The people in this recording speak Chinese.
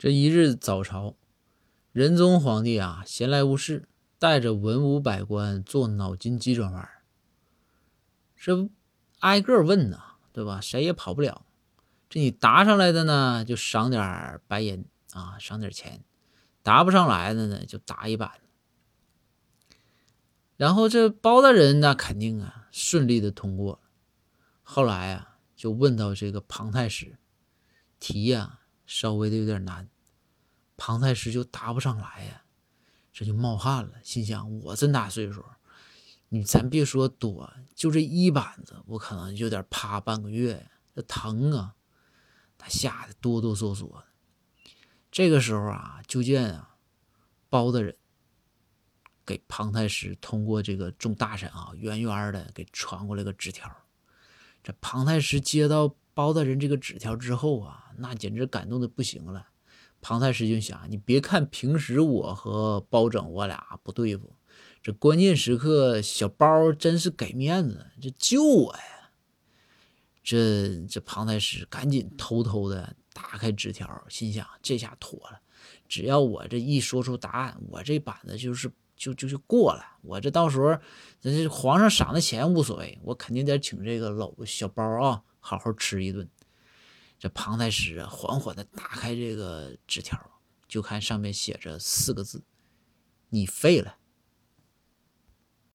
这一日早朝，仁宗皇帝啊闲来无事，带着文武百官做脑筋急转弯，这挨个问呢，对吧？谁也跑不了。这你答上来的呢，就赏点白银啊，赏点钱；答不上来的呢，就打一板。然后这包大人那肯定啊顺利的通过了。后来啊，就问到这个庞太师，题呀。稍微的有点难，庞太师就答不上来呀，这就冒汗了，心想：我这么大岁数，你咱别说多，就这一板子，我可能有点趴半个月，这疼啊！他吓得哆哆嗦嗦。这个时候啊，就见啊，包大人给庞太师通过这个众大臣啊，远远的给传过来个纸条。这庞太师接到。包大人这个纸条之后啊，那简直感动的不行了。庞太师就想：你别看平时我和包拯我俩不对付，这关键时刻小包真是给面子，这救我呀！这这庞太师赶紧偷偷的打开纸条，心想：这下妥了，只要我这一说出答案，我这板子就是就就就过了。我这到时候，这皇上赏的钱无所谓，我肯定得请这个老小包啊。好好吃一顿。这庞太师啊，缓缓的打开这个纸条，就看上面写着四个字：“你废了。”